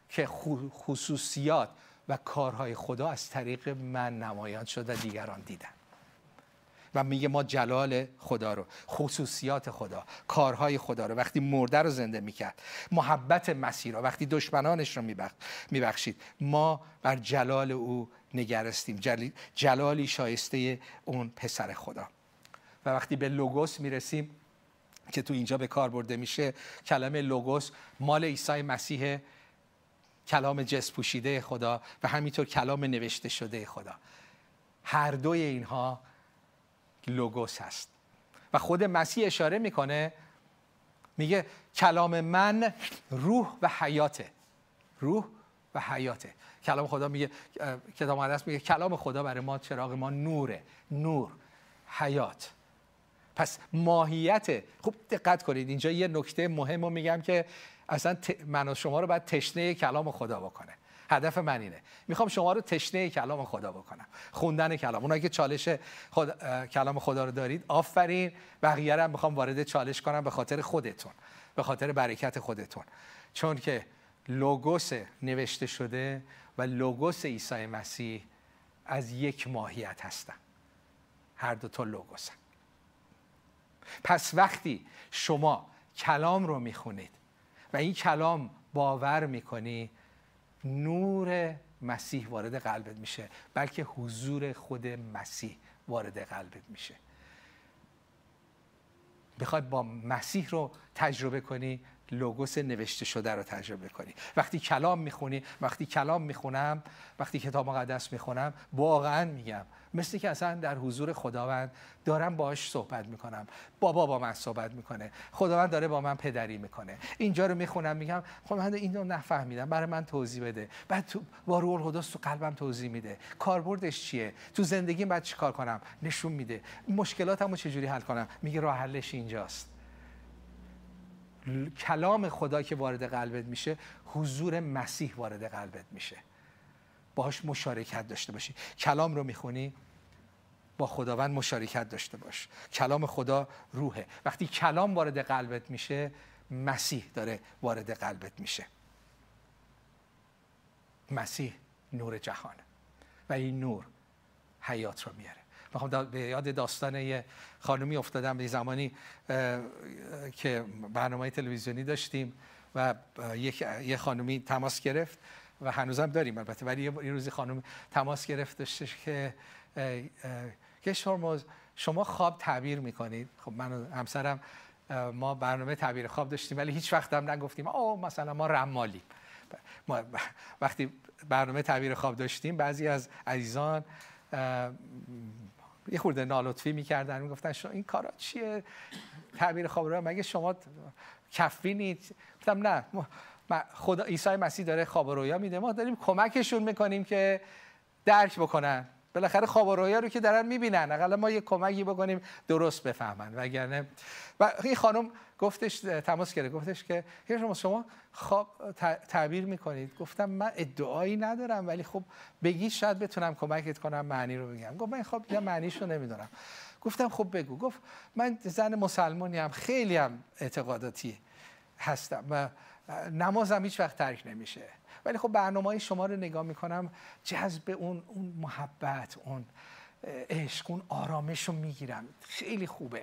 که خصوصیات و کارهای خدا از طریق من نمایان شد و دیگران دیدن. و میگه ما جلال خدا رو خصوصیات خدا کارهای خدا رو وقتی مرده رو زنده می‌کرد محبت مسیح رو وقتی دشمنانش رو میبخشید ما بر جلال او نگرستیم جلالی شایسته اون پسر خدا. و وقتی به لوگوس می‌رسیم که تو اینجا به کار برده میشه کلمه لوگوس مال عیسی مسیح کلام جس پوشیده خدا و همینطور کلام نوشته شده خدا. هر دوی اینها لوگوس هست. و خود مسیح اشاره می‌کنه میگه کلام من روح و حیاته. روح و حیاته. کلام خدا میگه کتاب مقدس میگه کلام خدا برای ما چراغ ما نوره. نور حیات. پس ماهیت خوب دقت کنید. اینجا یه نکته مهم رو میگم که اصلا من و شما رو باید تشنه کلام خدا بکنه. هدف من اینه. می‌خوام شما رو تشنه کلام خدا بکنم. خوندن کلام. اونایی که چالش کلام خدا رو دارید آفرین. بقیه هم می‌خوام وارد چالش کنم به خاطر خودتون. به خاطر برکت خودتون. چون که لوگوس نوشته شده و لوگوس عیسی مسیح از یک ماهیت هستن. هر دو تا لوگوسن. پس وقتی شما کلام رو می‌خونید و این کلام باور می‌کنی نور مسیح وارد قلبت میشه بلکه حضور خود مسیح وارد قلبت میشه. بخوای با مسیح رو تجربه کنی لوگوس نوشته شده رو تجربه کنی. وقتی کلام می‌خونی وقتی کلام می‌خونم وقتی کتاب مقدس می‌خونم واقعا میگم مثل که اصلا در حضور خداوند دارم باهاش صحبت می‌کنم. بابا با من صحبت می‌کنه. خداوند داره با من پدری می‌کنه. اینجا رو می‌خونم میگم خب من اینو نفهمیدم. برای من توضیح بده. بعد تو با روح القدس تو قلبم توضیح میده. کاربردش چیه؟ تو زندگی بعد چیکار کنم؟ نشون میده. مشکلاتمو چجوری حل کنم؟ میگه راه حلش اینجاست. کلام خدا که وارد قلبت میشه حضور مسیح وارد قلبت میشه. باهاش مشارکت داشته باشی. کلام رو می‌خونی با خداوند مشارکت داشته باش. کلام خدا روحه. وقتی کلام وارد قلبت میشه مسیح داره وارد قلبت میشه. مسیح نور جهانه. و این نور حیات رو میاره. می‌خوام به یاد داستان یه خانومی افتادم به زمانی که برنامه تلویزیونی داشتیم و یه خانومی تماس گرفت. و هنوزم داریم البته. ولی یه روزی خانم تماس گرفت داشتش که که شما خواب تعبیر می‌کنید. خب من و همسرم ما برنامه تعبیر خواب داشتیم ولی هیچ وقت هم نگفتیم او مثلا ما رمالیم. ما وقتی برنامه تعبیر خواب داشتیم بعضی از عزیزان یه خورده نالطفی می‌کردن می‌گفتن شما این کارا چیه؟ تعبیر خواب رو مگه شما کفینید؟ گفتم نه خدا عیسی مسیح داره خواب و رویا میده. ما داریم کمکشون می‌کنیم که درک بکنن. بالاخره خواب و رویا رو که دارن می‌بینن. اقلا ما یه کمکی بکنیم درست بفهمن. وگرنه و این خانم گفتش تماس گرفت. گفتش که شما شما خواب تعبیر می‌کنید. گفتم من ادعایی ندارم ولی خب بگی شاید بتونم کمکت کنم معنی رو بگم. گفت من خب یا معنیش نمی‌دونم. گفتم خب بگو. گفت من زن مسلمانی هم خیلی هم اعتقاداتی هستم و نمازم هیچ وقت ترک نمیشه. ولی خب برنامه شما رو نگاه می‌کنم جذب اون اون محبت اون عشق اون آرامش رو می‌گیرم. خیلی خوبه.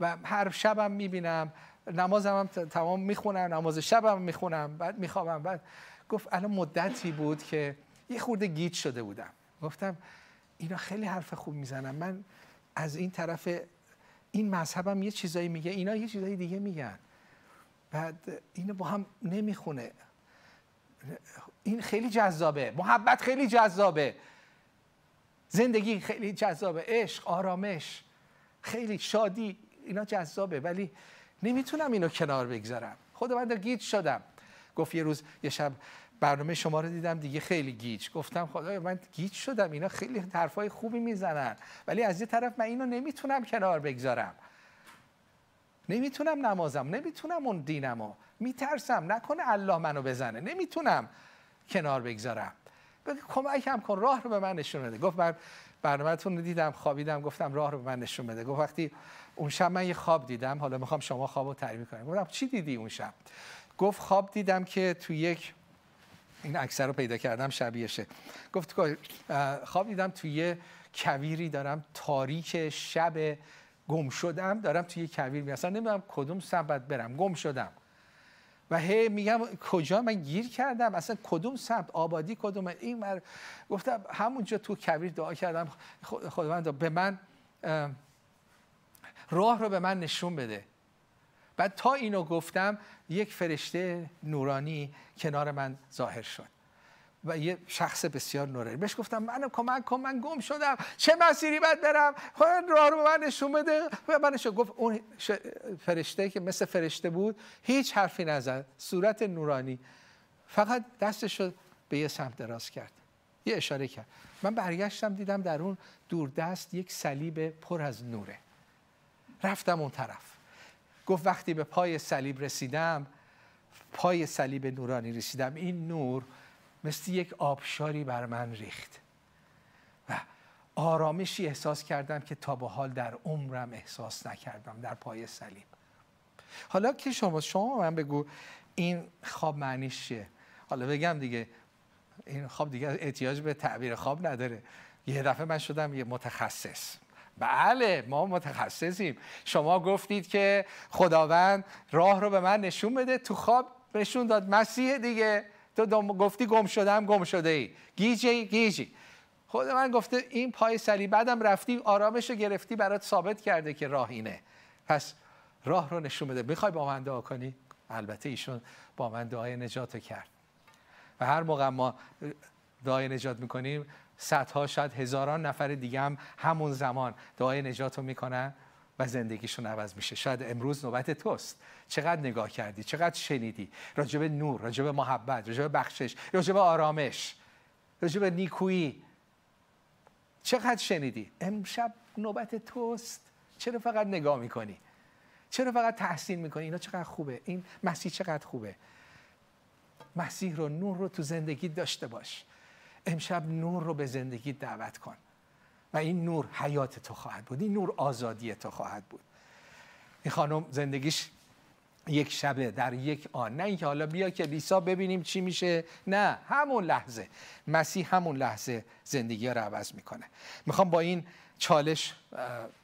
و هر شبم می‌بینم نمازم هم تمام می‌خونم نماز شبم می‌خونم بعد میخوابم. بعد گفت الان مدتی بود که یه خورده گیت شده بودم. گفتم اینا خیلی حرف خوب می‌زنم من از این طرف این مذهبم یه چیزایی میگه اینا یه چیزایی دیگه میگن. بعد اینو با هم نمی‌خونه. این خیلی جذابه. محبت خیلی جذابه. زندگی خیلی جذابه. عشق آرامش خیلی شادی اینا جذابه. ولی نمی‌تونم اینو کنار بگذارم. خدا من گیج شدم. گفت یه روز یه شب برنامه شما رو دیدم دیگه خیلی گیج. گفتم خدا من گیج شدم. اینا خیلی حرفای خوبی می‌زنن. ولی از یه طرف من اینو نمی‌تونم کنار بگذارم. نمی‌تونم نمازم نمی‌تونم اون دینمو. میترسم نکنه الله منو بزنه. نمی‌تونم کنار بگذارم. کمکم کن راه رو به من نشون بده. گفت من برنامهتون رو دیدم خوابیدم گفتم راه رو به من نشون بده. گفت وقتی اون شب من یه خواب دیدم حالا می‌خوام شما خواب رو تعریف کنم. گفتم چی دیدی اون شب؟ گفت خواب دیدم که تو یک این اکثر رو پیدا کردم شبیهشه گفت خواب دیدم توی یه کویری دارم تاریک شب گم شدم دارم توی کویر می اصلا نمی‌دونم کدوم سمت برم. گم شدم. و هی میگم کجا من گیر کردم؟ اصلا کدوم سمت آبادی کدوم این مر... گفتم همونجا تو کویر دعا کردم. خداوند به من راه رو به من نشون بده. بعد تا اینو گفتم یک فرشته نورانی کنار من ظاهر شد. و یه شخص بسیار نورانی. بهش گفتم من کمک کن من گم شدم. چه مسیری باید برم؟ راه رو به من نشون بده. و من گفت اون فرشته که مثل فرشته بود هیچ حرفی نزد صورت نورانی. فقط دستش رو به یه سمت دراز کرد. یه اشاره کرد. من برگشتم دیدم در اون دوردست یک صلیب پر از نوره. رفتم اون طرف. گفت وقتی به پای صلیب رسیدم پای صلیب نورانی رسیدم. این نور مثل یک آبشاری بر من ریخت. و آرامشی احساس کردم که تا به حال در عمرم احساس نکردم در پای صلیب حالا که شما شما من بگو این خواب معنیش چیه؟ حالا بگم دیگه این خواب دیگه احتیاج به تعبیر خواب نداره. یه دفعه من شدم یه متخصص. بله ما متخصصیم. شما گفتید که خداوند راه رو به من نشون بده تو خواب نشون داد. مسیح دیگه. تو گفتی گم شدم گم شده ای. گیجی گیجی. خدا من گفته این پای سلی بعدم رفتی آرامش رو گرفتی برات ثابت کرده که راه اینه. پس راه رو نشون بده. می‌خوای با من دعا کنی؟ البته ایشون با من دعای نجات کرد. و هر موقع ما دعای نجات می‌کنیم صدها شاید هزاران نفر دیگه هم همون زمان دعای نجات رو می‌کنن. و زندگیشون عوض میشه. شاید امروز نوبت توست. چقدر نگاه کردی؟ چقدر شنیدی؟ راجب نور راجب محبت راجب بخشش راجب آرامش راجب نیکویی. چقدر شنیدی؟ امشب نوبت توست. چرا فقط نگاه می‌کنی؟ چرا فقط تحسین می‌کنی؟ اینا چقدر خوبه. این مسیح چقدر خوبه. مسیح رو نور رو تو زندگی داشته باش. امشب نور رو به زندگی دعوت کن. و این نور حیات تو خواهد بود. این نور آزادی تو خواهد بود. این خانم زندگیش یک شبه در یک آن. نه اینکه حالا بیا که لیسا ببینیم چی میشه. نه همون لحظه. مسیح همون لحظه زندگی رو عوض می‌کنه. می‌خوام با این چالش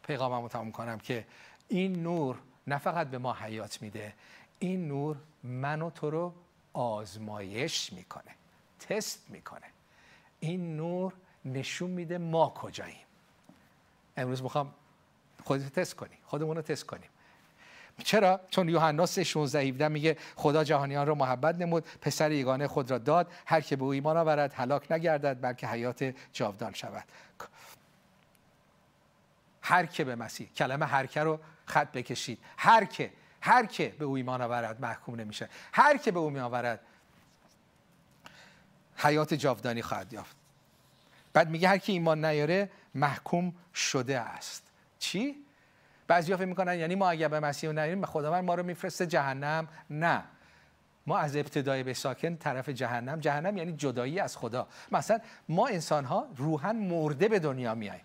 پیغاممو تموم کنم که این نور نه فقط به ما حیات میده این نور من و تو رو آزمایش می‌کنه تست می‌کنه. این نور نشون میده ما کجاییم. امروز می‌خوام خودت تست کنی خودمون رو تست کنیم. چرا؟ چون یوحنا 3 16 17 میگه خدا جهانیان رو محبت نمود پسر یگانه خود را داد هر که به او ایمان آورد هلاک نگردد بلکه حیات جاودان شود. هر که به مسیح کلمه هر که رو خط بکشید. هر که هر که به او ایمان آورد محکوم نمیشه. هر که به او ایمان آورد حیات جاودانی خواهد یافت. بعد میگه هر کی ایمان نیاره محکوم شده است. چی؟ بعضیا فکر می‌کنن یعنی ما اگر به مسیح نریم خداوند ما رو میفرسته جهنم؟ نه. ما از ابتدای به ساکن طرف جهنم. جهنم یعنی جدایی از خدا. مثلا ما انسان ها روحا مرده به دنیا میاییم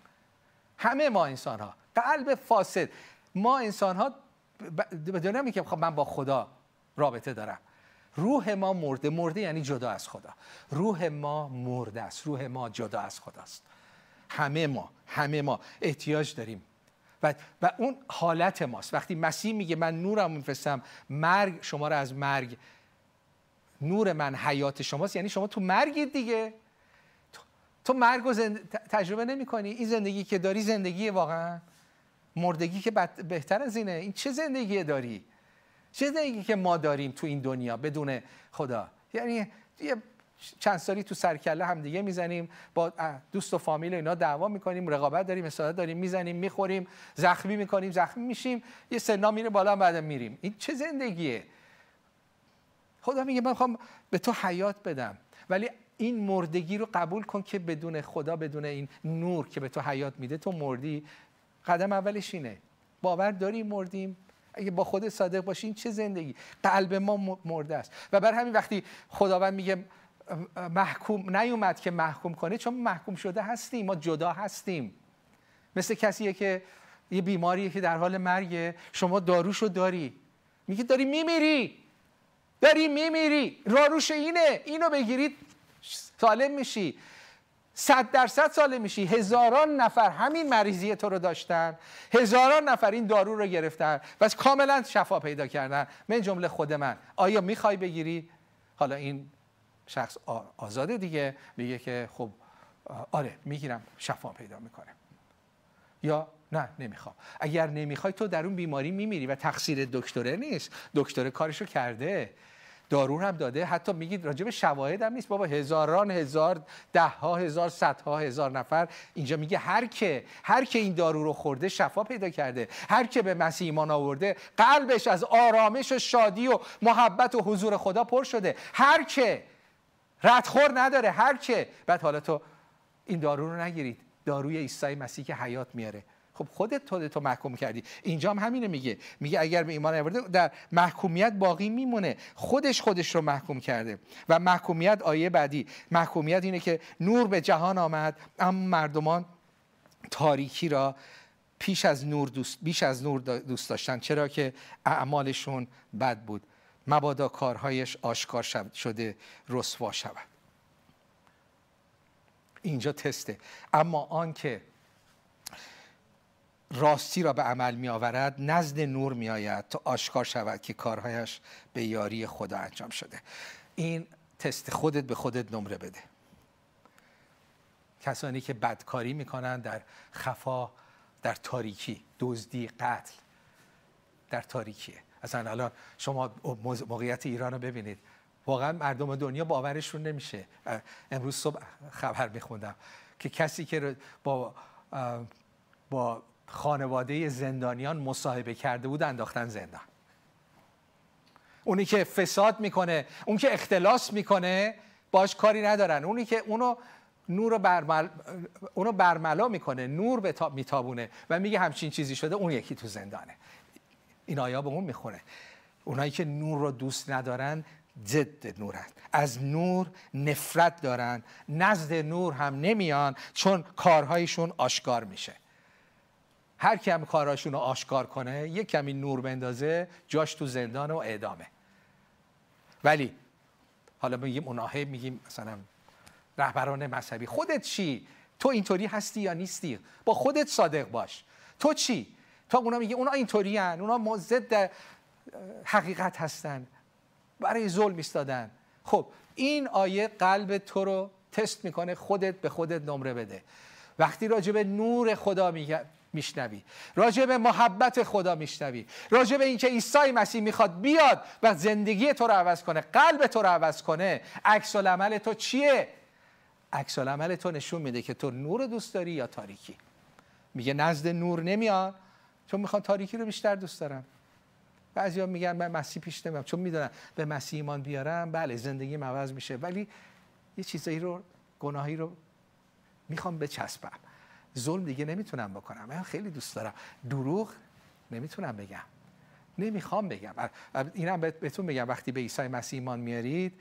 همه ما انسان ها قلب فاسد. ما انسان ها به دنیا میگیم خب من با خدا رابطه دارم. روح ما مرده. مرده یعنی جدا از خدا. روح ما مرده است. روح ما جدا از خداست همه ما همه ما احتیاج داریم. و, و اون حالت ماست. وقتی مسیح میگه من نورم میفرستم مرگ شما رو از مرگ نور من حیات شماست. یعنی شما تو مرگید دیگه. تو, مرگ رو تجربه نمی کنی این زندگی که داری زندگی واقعا. مردگی که بهتر از اینه. این چه زندگی داری؟ چه زندگی که ما داریم تو این دنیا بدون خدا. یعنی یه چند سالی تو سرکله هم دیگه می‌زنیم با دوست و فامیل اینا دعوا می‌کنیم رقابت داریم اصالت داریم می‌زنیم می‌خوریم زخمی می‌کنیم زخمی میشیم یه سنا میره بالا بعد میریم. این چه زندگیه؟ خدا میگه من می‌خوام به تو حیات بدم. ولی این مردگی رو قبول کن که بدون خدا بدون این نور که به تو حیات میده تو مردی. قدم اولش اینه. باور داری مردیم. اگه با خود صادق باشین چه زندگی؟ قلب ما مرده است. و بر همین وقتی خداوند میگه محکوم نیومد که محکوم کنه چون محکوم شده هستیم ما جدا هستیم. مثل کسیه که یه بیماریه که در حال مرگه شما داروشو داری. میگه داری میمیری. داری میمیری. راروش اینه. اینو بگیرید سالم میشی. صد درصد سالم میشی. هزاران نفر همین مریضی تو رو داشتن. هزاران نفر این دارو رو گرفتن. و کاملا شفا پیدا کردن. من جمله خود من. آیا می‌خوای بگیری؟ حالا این شخص آزاده دیگه. میگه که خب آره می‌گیرم. شفا پیدا می‌کنه. یا نه نمی‌خوام. اگر نمی‌خوای تو در اون بیماری میمیری و تقصیر دکتره نیست. دکتر کارشو کرده. دارو هم داده. حتی میگید راجع به شواهد هم نیست. بابا هزاران هزار ده ها هزار صدها هزار نفر اینجا میگه هر که هر که این دارو رو خورده شفا پیدا کرده. هر که به مسیح ایمان آورده قلبش از آرامش و شادی و محبت و حضور خدا پر شده. هر که ردخور نداره هر که. بعد حالا تو این دارو رو نگیرید. داروی عیسی مسیح که حیات میاره. خب خودت تو محکوم کردی. اینجا هم همینه میگه. میگه اگر به ایمان آورده در محکومیت باقی میمونه. خودش خودش رو محکوم کرده. و محکومیت آیه بعدی. محکومیت اینه که نور به جهان آمد اما مردمان تاریکی را پیش از نور دوست بیش از نور دوست داشتن چرا که اعمالشون بد بود. مبادا کارهایش آشکار شده رسوا شود. اینجا تسته. اما آنکه راستی را به عمل می آورد نزد نور می آید تا آشکار شود که کارهایش به یاری خدا انجام شده. این تست خودت به خودت نمره بده. کسانی که بدکاری می‌کنن در خفا در تاریکی دزدی قتل در تاریکیه اصلا الان شما موقعیت ایران رو ببینید. واقعا مردم دنیا باورشون نمیشه. امروز صبح خبر میخوندم که کسی که با با خانواده زندانیان مصاحبه کرده بود انداختن زندان. اونی که فساد می‌کنه اون که اختلاس می‌کنه باش کاری ندارن. اونی که اونو نور برمل... اونو برملا می‌کنه نور به میتابونه و میگه همچین چیزی شده اون یکی تو زندانه. این آیا به اون می‌خونه. اونایی که نور رو دوست ندارن ضد نورن. از نور نفرت دارن. نزد نور هم نمیان چون کارهایشون آشکار میشه. هر کی هم کاراشون رو آشکار کنه یک کمی نور بندازه جاش تو زندان و اعدامه. ولی حالا میگیم اوناه میگیم مثلا رهبران مذهبی. خودت چی؟ تو اینطوری هستی یا نیستی؟ با خودت صادق باش. تو چی؟ تا اونا میگه اونا اینطوری هن. اونا ضد حقیقت هستن. برای ظلم ایستادن. خب این آیه قلب تو رو تست می‌کنه خودت به خودت نمره بده. وقتی راجع به نور خدا میگه میشنوی. راجع به محبت خدا میشنوی. راجع به اینکه عیسی مسیح می‌خواد بیاد و زندگی تو رو عوض کنه قلب تو رو عوض کنه عکس العمل تو چیه؟ عکس العمل تو نشون میده که تو نور دوست داری یا تاریکی. میگه نزد نور نمیاد چون می‌خوان تاریکی رو بیشتر دوست دارم بعضیا میگن من مسیح پیش نمیام چون می‌دونم به مسیح ایمان بیارم بله زندگی عوض میشه. ولی یه چیزایی رو گناهی رو می‌خوام بچسبم. ظلم دیگه نمی‌تونم بکنم. من خیلی دوست دارم. دروغ نمی‌تونم بگم. نمی‌خوام بگم. اینم بهتون بگم. وقتی به عیسی مسیح ایمان میارید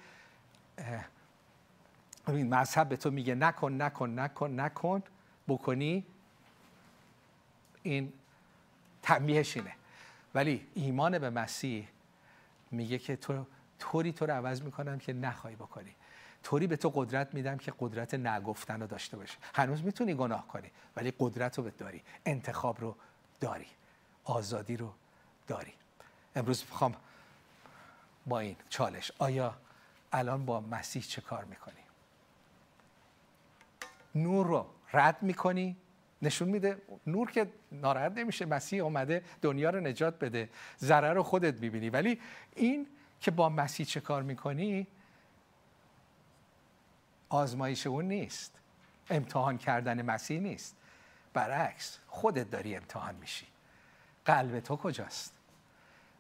این مذهب به تو میگه نکن نکن نکن نکن بکنی. این تنبیهش اینه. ولی ایمان به مسیح میگه که تو طوری تو رو عوض می‌کنم که نخوای بکنی. طوری به تو قدرت میدم که قدرت نگفتن رو داشته باشی. هنوز می‌تونی گناه کنی ولی قدرت رو داری انتخاب رو داری آزادی رو داری. امروز می‌خوام با این چالش آیا الان با مسیح چه کار می‌کنی؟ نور رو رد می‌کنی؟ نشون میده نور که ناراحت نمیشه مسیح اومده دنیا رو نجات بده ضرر رو خودت می‌بینی. ولی این که با مسیح چه کار می‌کنی آزمایش اون نیست. امتحان کردن مسیح نیست. برعکس خودت داری امتحان میشی. قلب تو کجاست؟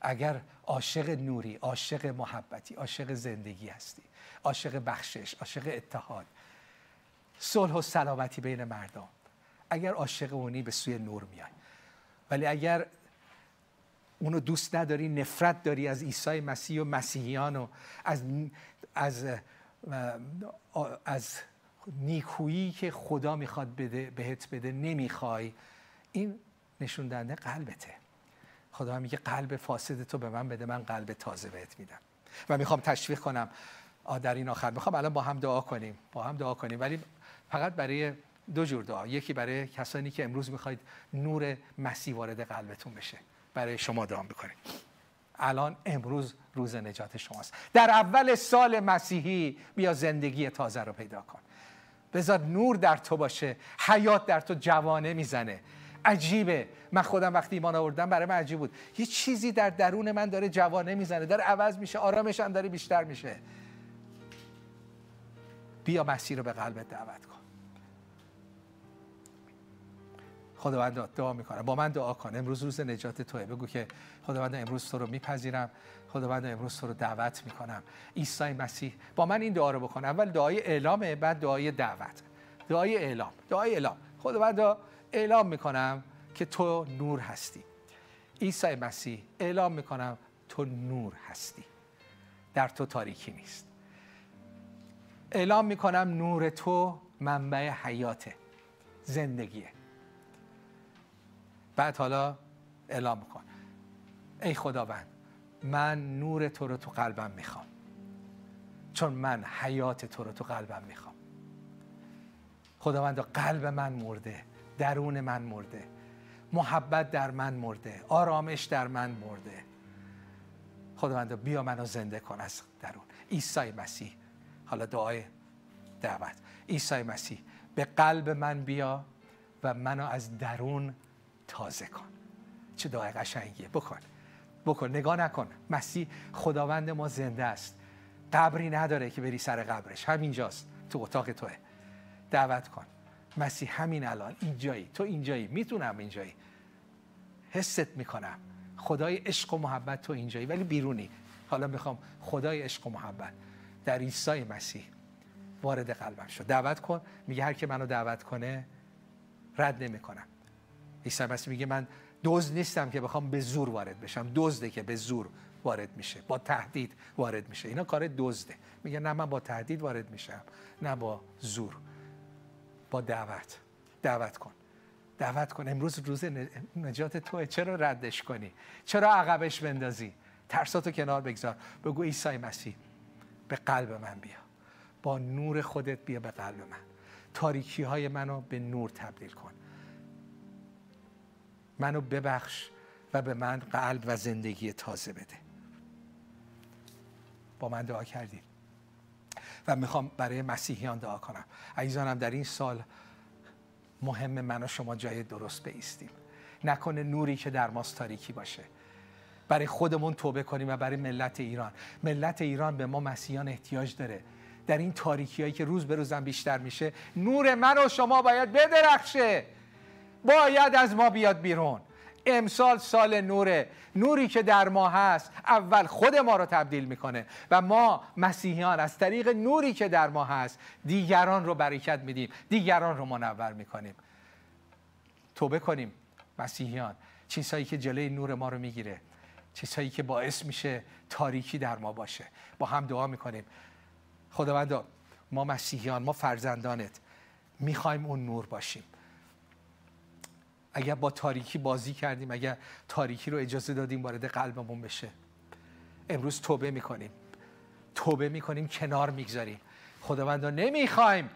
اگر عاشق نوری عاشق محبتی عاشق زندگی هستی عاشق بخشش عاشق اتحاد صلح و سلامتی بین مردم اگر عاشق اونی به سوی نور میای. ولی اگر اونو دوست نداری نفرت داری از عیسی مسیح و مسیحیان و از از از نیکویی که خدا می‌خواد بده بهت بده نمی‌خوای این نشون دهنده قلبته. خدا میگه قلب فاسد تو به من بده من قلب تازه بهت میدم. و می‌خوام تشویق کنم. در این آخر. می‌خوام الان با هم دعا کنیم. با هم دعا کنیم. ولی فقط برای دو جور دعا. یکی برای کسانی که امروز می‌خواید نور مسیح وارد قلبتون بشه. برای شما دعا می‌کنیم. الان امروز روز نجات شماست. در اول سال مسیحی بیا زندگی تازه رو پیدا کن. بذار نور در تو باشه حیات در تو جوانه می‌زنه. عجیبه. من خودم وقتی ایمان آوردم برای من عجیب بود. یه چیزی در درون من داره جوانه می‌زنه داره عوض میشه آرامش هم داره بیشتر میشه. بیا مسیر رو به قلبت دعوت کن. خداوند دعا می‌کنم. با من دعا کن. امروز روز نجات توه. بگو که خداوند امروز تو رو میپذیرم. خداوند امروز تو رو دعوت می‌کنم. عیسی مسیح با من این دعا رو بکن. اول دعای اعلامه بعد دعای دعوت. دعای اعلام. دعای اعلام. خداوند اعلام می‌کنم که تو نور هستی. عیسی مسیح اعلام می‌کنم تو نور هستی. در تو تاریکی نیست. اعلام می‌کنم نور تو منبع حیاته. زندگیه. بعد حالا اعلام کن. ای خداوند من نور تو رو تو قلبم می‌خوام. چون من حیات تو رو تو قلبم می‌خوام. خداوند قلب من مرده درون من مرده. محبت در من مرده آرامش در من مرده. خداوند بیا منو زنده کن از درون. عیسی مسیح حالا دعای دعوت. عیسی مسیح به قلب من بیا و منو از درون تازه کن. چه دعای قشنگیه. بکن. بکن. نگاه نکن. مسیح خداوند ما زنده است. قبری نداره که بری سر قبرش. همینجاست. تو اتاق توه. دعوت کن. مسیح همین الان اینجایی. تو اینجایی. می‌تونم اینجایی. حست می‌کنم. خدای عشق و محبت تو اینجایی. ولی بیرونی. حالا می‌خوام خدای عشق و محبت در عیسی مسیح وارد قلبم شد. دعوت کن. میگه هر که منو دعوت کنه رد نمی‌کنم. عیسی مسیح میگه من دوز نیستم که بخوام به زور وارد بشم. دزده که به زور وارد میشه. با تهدید وارد میشه. اینا کار دزده. میگه نه من با تهدید وارد میشم. نه با زور. با دعوت. دعوت کن. دعوت کن. امروز روز نجات توه. چرا ردش کنی؟ چرا عقبش بندازی؟ ترساتو کنار بگذار. بگو عیسی مسیح به قلب من بیا. با نور خودت بیا به قلب من. تاریکی های منو به نور تبدیل کن. منو ببخش و به من قلب و زندگی تازه بده. با من دعا کردید و می‌خوام برای مسیحیان دعا کنم. عزیزانم در این سال مهم من و شما جای درست بیستیم. نکنه نوری که در ماست تاریکی باشه. برای خودمون توبه کنیم و برای ملت ایران. ملت ایران به ما مسیحیان احتیاج داره. در این تاریکی هایی که روز به روزم بیشتر میشه نور من و شما باید بدرخشه. باید از ما بیاد بیرون. امسال سال نوره. نوری که در ما هست اول خود ما رو تبدیل می‌کنه و ما مسیحیان از طریق نوری که در ما هست دیگران رو برکت میدیم دیگران رو منور می‌کنیم. توبه کنیم مسیحیان. چیزهایی که جلوی نور ما رو می‌گیره چیزهایی که باعث میشه تاریکی در ما باشه. با هم دعا می‌کنیم. خداوند ما مسیحیان ما فرزندانت. می‌خوایم اون نور باشیم. اگر با تاریکی بازی کردیم اگر تاریکی رو اجازه دادیم وارد قلبمون بشه. امروز توبه می‌کنیم. توبه می‌کنیم کنار می‌گذاریم. خداوندا نمی‌خوایم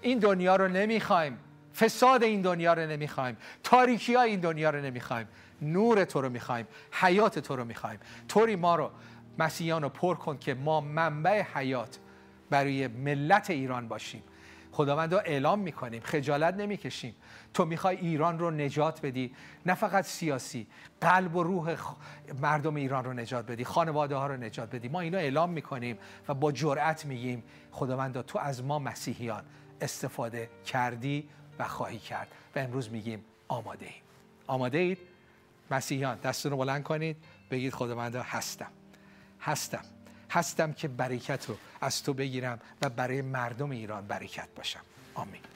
این دنیا رو نمی‌خوایم. فساد این دنیا رو نمی‌خوایم. تاریکی های این دنیا رو نمی‌خوایم. نور تو رو می‌خوایم. حیات تو رو می‌خوایم. طوری ما رو مسیحیان رو پر کن که ما منبع حیات برای ملت ایران باشیم. خداوند رو اعلام می‌کنیم خجالت نمی‌کشیم. تو می‌خوای ایران رو نجات بدی نه فقط سیاسی قلب و روح مردم ایران رو نجات بدی خانواده ها رو نجات بدی. ما اینو اعلام می‌کنیم و با جرأت میگیم خداوند تو از ما مسیحیان استفاده کردی و خواهی کرد. و امروز میگیم آماده ایم. آماده اید؟ مسیحیان دستون رو بلند کنید بگید خداوند هستم. هستم. هستم که برکت رو از تو بگیرم و برای مردم ایران برکت باشم. آمین.